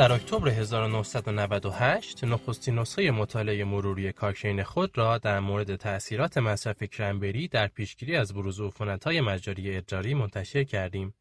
در اکتبر 1998 نخستین نسخه مطالعه مروری کاکرین خود را در مورد تأثیرات مصرف کرنبری در پیشگیری از بروز عفونت‌های مجاری ادراری منتشر کردیم.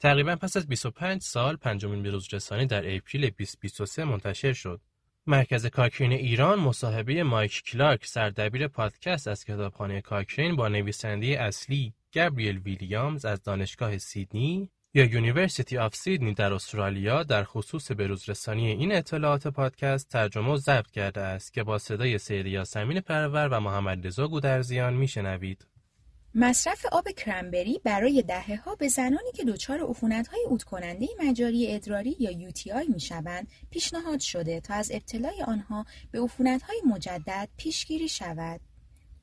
تقریبا پس از 25 سال پنجمین به‌روزرسانی در اپریل 2023 منتشر شد. مرکز کاکرین ایران مصاحبه مایک کلارک سردبیر پادکست از کتابخانه کاکرین با نویسنده اصلی گابریل ویلیامز از دانشگاه سیدنی یا University of Sydney در استرالیا در خصوص بروزرسانی این اطلاعات پادکست ترجمه و ضبط کرده است که با صدای سید یاسمین پرور و محمد رضا گودرزیان میشنوید. مصرف آب کرنبری برای دهه ها به زنانی که دچار عفونت های عودکننده مجاری ادراری یا UTI می شوند پیشنهاد شده تا از ابتلای آنها به عفونت های مجدد پیشگیری شود.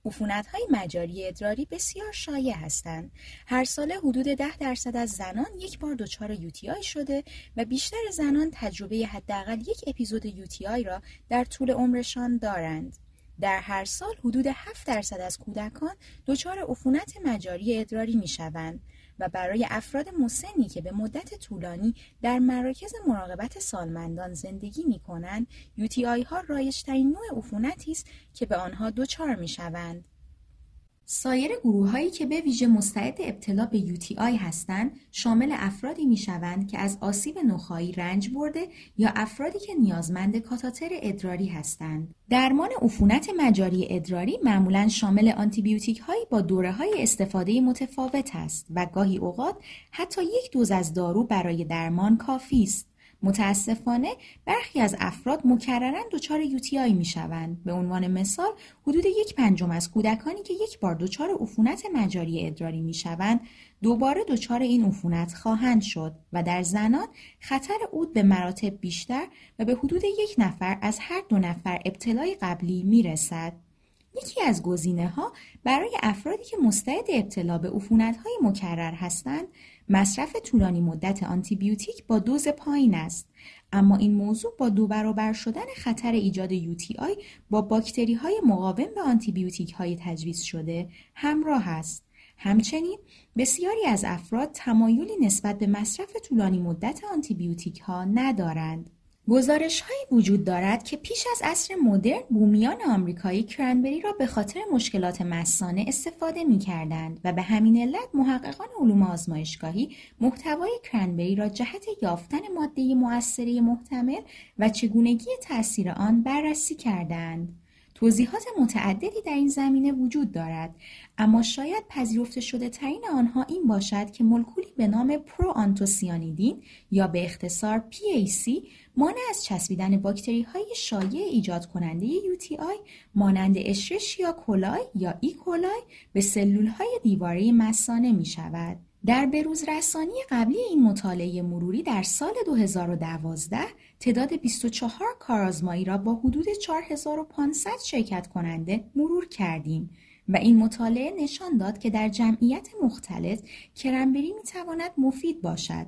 عفونت های مجاری ادراری بسیار شایع هستند. هر سال حدود ده درصد از زنان یک بار دچار یوتی شده و بیشتر زنان تجربه حداقل یک اپیزود یوتی را در طول عمرشان دارند. در هر سال حدود 7 درصد از کودکان دچار عفونت مجاری ادراری می شوند و برای افراد مسنی که به مدت طولانی در مراکز مراقبت سالمندان زندگی می کنند یوتی ها رایشترین نوع عفونتی است که به آنها دچار می شوند. سایر هایی که به ویژه مستعد ابتلا به UTI هستند شامل افرادی می شوند که از آسیب نخایی رنج برده یا افرادی که نیازمند کاتاتر ادراری هستند. درمان عفونت مجاری ادراری معمولا شامل آنتیبیوتیک هایی با دوره های استفاده متفاوت است و گاهی اوقات حتی یک دوز از دارو برای درمان کافی است. متاسفانه برخی از افراد مکررن دچار یوتی می شوند. به عنوان مثال حدود یک پنجم از کودکانی که یک بار دچار عفونت مجاری ادراری می شوند دوباره دچار این عفونت خواهند شد و در زنان خطر اود به مراتب بیشتر و به حدود یک نفر از هر دو نفر ابتلای قبلی می رسد. یکی از گزینه ها برای افرادی که مستعد ابتلا به عفونت های مکرر هستند مصرف طولانی مدت آنتیبیوتیک با دوز پایین است. اما این موضوع با دو برابر شدن خطر ایجاد آی با باکتری های مقاوم به آنتیبیوتیک های تجویز شده همراه است. همچنین بسیاری از افراد تمایلی نسبت به مصرف طولانی مدت آنتیبیوتیک ها ندارند. گزارش هایی وجود دارد که پیش از عصر مدرن بومیان آمریکایی کرنبری را به خاطر مشکلات مسانه استفاده می کردند و به همین علت محققان علوم آزمایشگاهی محتوای کرنبری را جهت یافتن ماده مؤثره محتمل و چگونگی تاثیر آن بررسی کردند. توضیحات متعددی در این زمینه وجود دارد اما شاید پذیرفته شده ترین آنها این باشد که مولکولی به نام پرو آنتوسیانیدین یا به اختصار PAC مانع از چسبیدن باکتری های شایع ایجاد کننده UTI مانند اشرشیا کولای یا ای کولای به سلول های دیواره مسانه می شود. در به‌روزرسانی قبلی این مطالعه مروری در سال 2012 تعداد 24 کارآزمایی را با حدود 4500 شرکت کننده مرور کردیم و این مطالعه نشان داد که در جمعیت مختلط کرنبری می تواند مفید باشد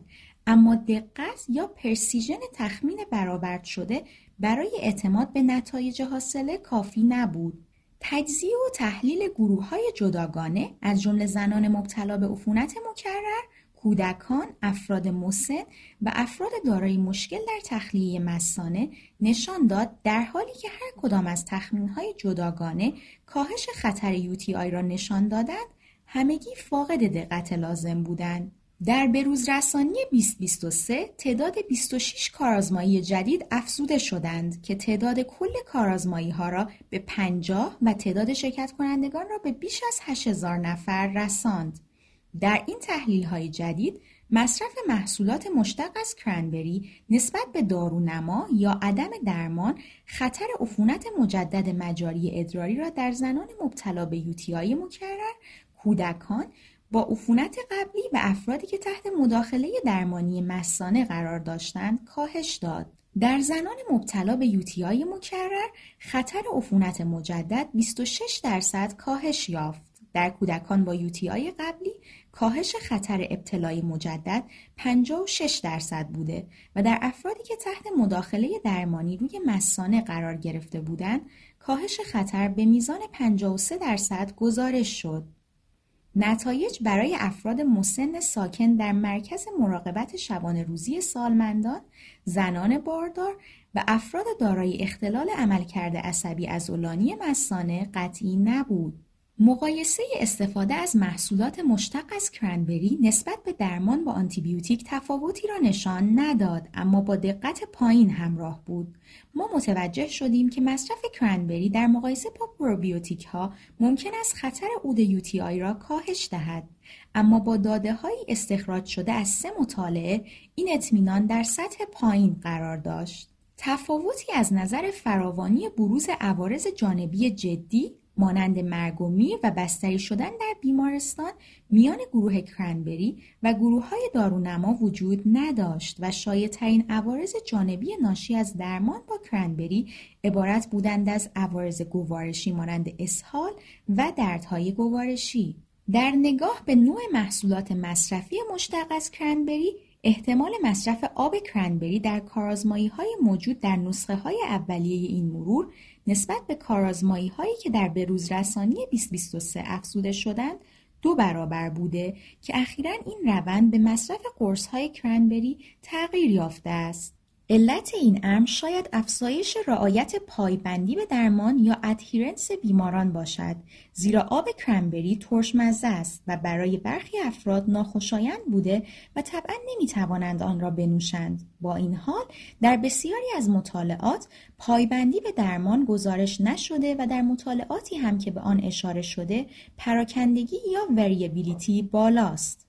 اما دقت یا پرسیژن تخمین برآورد شده برای اعتماد به نتایج حاصله کافی نبود. تجزیه و تحلیل گروه های جداگانه از جمله زنان مبتلا به عفونت مکرر، کودکان، افراد مسن و افراد دارای مشکل در تخلیه مسانه نشان داد در حالی که هر کدام از تخمین های جداگانه کاهش خطر یوتی آی را نشان دادند، همگی فاقد دقت لازم بودند. در بروزرسانی 2023 تعداد 26 کارآزمایی جدید افزوده شدند که تعداد کل کارآزمایی ها را به 50 و تعداد شرکت کنندگان را به بیش از 8000 نفر رساند. در این تحلیل های جدید مصرف محصولات مشتق از کرنبری نسبت به دارونما یا عدم درمان خطر عفونت مجدد مجاری ادراری را در زنان مبتلا به یوتیای مکرر، کودکان با عفونت قبلی و افرادی که تحت مداخله درمانی مسانه قرار داشتند کاهش داد. در زنان مبتلا به یوتیای مکرر خطر عفونت مجدد 26 درصد کاهش یافت. در کودکان با یوتیای قبلی کاهش خطر ابتلای مجدد 56 درصد بوده و در افرادی که تحت مداخله درمانی روی مسانه قرار گرفته بودند کاهش خطر به میزان 53 درصد گزارش شد. نتایج برای افراد مسن ساکن در مرکز مراقبت شبانه روزی سالمندان، زنان باردار و افراد دارای اختلال عملکرد عصبی عضلانی مثانه قطعی نبود. مقایسه استفاده از محصولات مشتق از کرنبری نسبت به درمان با آنتیبیوتیک تفاوتی را نشان نداد اما با دقت پایین همراه بود. ما متوجه شدیم که مصرف کرنبری در مقایسه با پروبیوتیک ها ممکن است خطر عود یوتی را کاهش دهد. اما با داده های استخراج شده از سه مطالعه این اطمینان در سطح پایین قرار داشت. تفاوتی از نظر فراوانی بروز عوارض جانبی جدی مانند مرگ و بستری شدن در بیمارستان میان گروه کرنبری و گروه های دارونما وجود نداشت و شایدترین عوارض جانبی ناشی از درمان با کرنبری عبارت بودند از عوارض گوارشی مانند اسهال و دردهای گوارشی. در نگاه به نوع محصولات مصرفی مشتق از کرنبری احتمال مصرف آب کرنبری در های موجود در نسخه های اولیه این مرور نسبت به کارازمایی هایی که در بروز رسانی 2023 افزوده شدند دو برابر بوده که اخیرا این روند به مصرف قرص های کرنبری تغییر یافته است. علت این امر شاید افزایش رعایت پایبندی به درمان یا ادهیرنس بیماران باشد زیرا آب کرنبری ترشمزه است و برای برخی افراد ناخوشایند بوده و طبعا نمی‌توانند آن را بنوشند. با این حال در بسیاری از مطالعات پایبندی به درمان گزارش نشده و در مطالعاتی هم که به آن اشاره شده پراکندگی یا وریبیلیتی بالاست.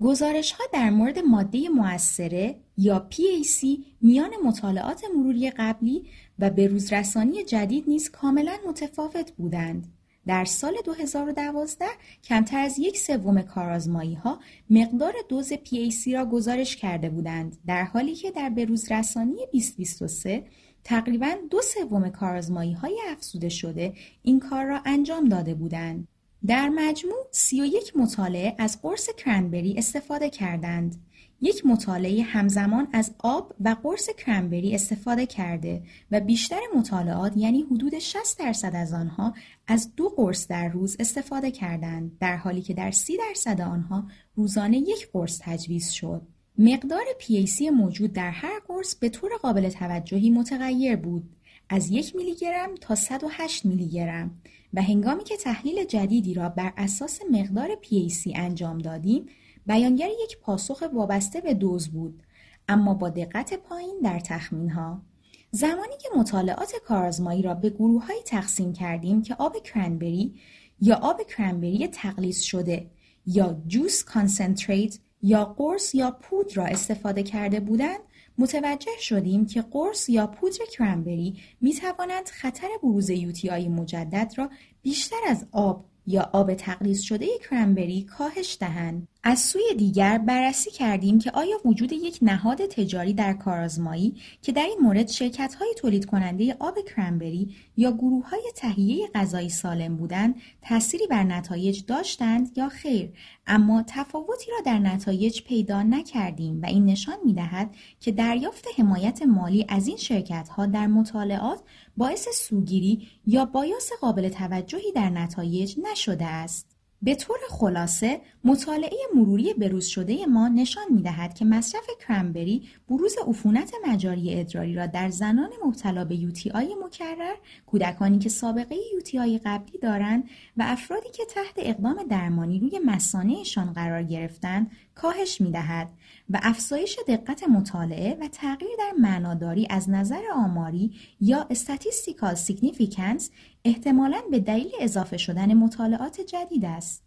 ها در مورد ماده موثره یا PAC میان مطالعات مروری قبلی و به روزرسانی جدید نیز کاملا متفاوت بودند. در سال 2012 کمتر از یک سوم کارآزمایی ها مقدار دوز PAC را گزارش کرده بودند در حالی که در بروزرسانی 2023 تقریبا دو سوم کارآزمایی های افزوده شده این کار را انجام داده بودند. در مجموع 31 مطالعه از قرص کرنبری استفاده کردند. یک مطالعه همزمان از آب و قرص کرنبری استفاده کرده و بیشتر مطالعات یعنی حدود 60 درصد از آنها از دو قرص در روز استفاده کردند در حالی که در 30 درصد آنها روزانه یک قرص تجویز شد. مقدار PAC موجود در هر قرص به طور قابل توجهی متغیر بود از یک میلی گرم تا 108 میلی گرم و هنگامی که تحلیل جدیدی را بر اساس مقدار PAC انجام دادیم بیانگر یک پاسخ وابسته به دوز بود اما با دقت پایین در تخمین ها. زمانی که مطالعات کارزمایی را به گروه های تقسیم کردیم که آب کرنبری یا آب کرنبری تغلیظ شده یا juice concentrate یا قرص یا پودر استفاده کرده بودند متوجه شدیم که قرص یا پودر کرنبری می توانند خطر بروز UTI مجدد را بیشتر از آب یا آب تغلیظ شده کرنبری کاهش دهند. از سوی دیگر بررسی کردیم که آیا وجود یک نهاد تجاری در کارآزمایی که در این مورد شرکت های تولید کننده آب کرنبری یا گروه های تهیه غذایی سالم بودند تأثیری بر نتایج داشتند یا خیر اما تفاوتی را در نتایج پیدا نکردیم و این نشان می دهد که دریافت حمایت مالی از این شرکت ها در مطالعات باعث سوگیری یا بایاس قابل توجهی در نتایج نشده است. به طور خلاصه مطالعه مروری بروز شده ما نشان می دهد که مصرف کرنبری بروز عفونت مجاری ادراری را در زنان مبتلا به یوتی آی مکرر، کودکانی که سابقه UTI قبلی دارند و افرادی که تحت اقدام درمانی روی مسانهشان قرار گرفتند کاهش می دهد و افزایش دقت مطالعه و تغییر در معناداری از نظر آماری یا statistical significance احتمالاً به دلیل اضافه شدن مطالعات جدید است.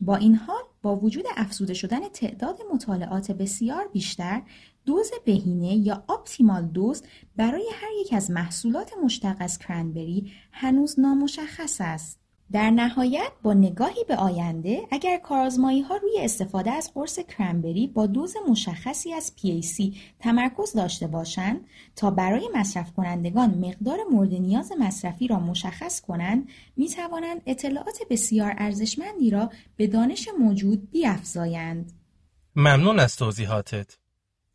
با این حال با وجود افزوده شدن تعداد مطالعات بسیار بیشتر دوز بهینه یا optimal dose برای هر یک از محصولات مشتق از کرنبری هنوز نامشخص است. در نهایت با نگاهی به آینده اگر کارآزمایی ها روی استفاده از قرص کرنبری با دوز مشخصی از PAC تمرکز داشته باشند تا برای مصرف کنندگان مقدار مورد نیاز مصرفی را مشخص کنند می توانند اطلاعات بسیار ارزشمندی را به دانش موجود بیافزایند. ممنون از توضیحاتت.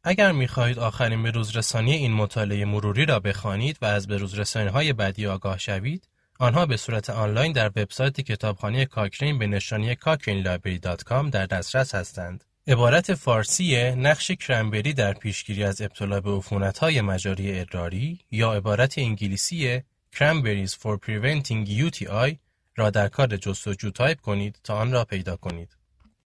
اگر می خواهید آخرین به روزرسانی این مطالعه مروری را بخوانید و از به روزرسانی های بعدی آگاه شوید آنها به صورت آنلاین در وبسایت کتابخانه کاکرین به نشانی cochrane در دسترس هستند. عبارت فارسی نقش کرنبری در پیشگیری از ابتلا به عفونت‌های مجاری ادراری یا عبارت انگلیسی Cranberries for Preventing UTI را در کادر جستجو تایپ کنید تا آن را پیدا کنید.